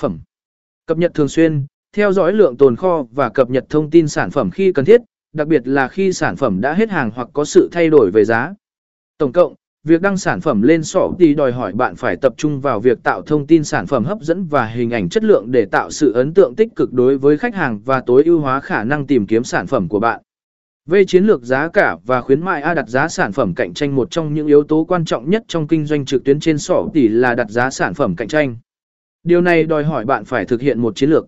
phẩm. Cập nhật thường xuyên, theo dõi lượng tồn kho và cập nhật thông tin sản phẩm khi cần thiết, đặc biệt là khi sản phẩm đã hết hàng hoặc có sự thay đổi về giá. Tổng cộng, việc đăng sản phẩm lên sọ thì đòi hỏi bạn phải tập trung vào việc tạo thông tin sản phẩm hấp dẫn và hình ảnh chất lượng để tạo sự ấn tượng tích cực đối với khách hàng và tối ưu hóa khả năng tìm kiếm sản phẩm của bạn. Về chiến lược giá cả và khuyến mại A đặt giá sản phẩm cạnh tranh một trong những yếu tố quan trọng nhất trong kinh doanh trực tuyến trên sổ tỷ là đặt giá sản phẩm cạnh tranh. Điều này đòi hỏi bạn phải thực hiện một chiến lược.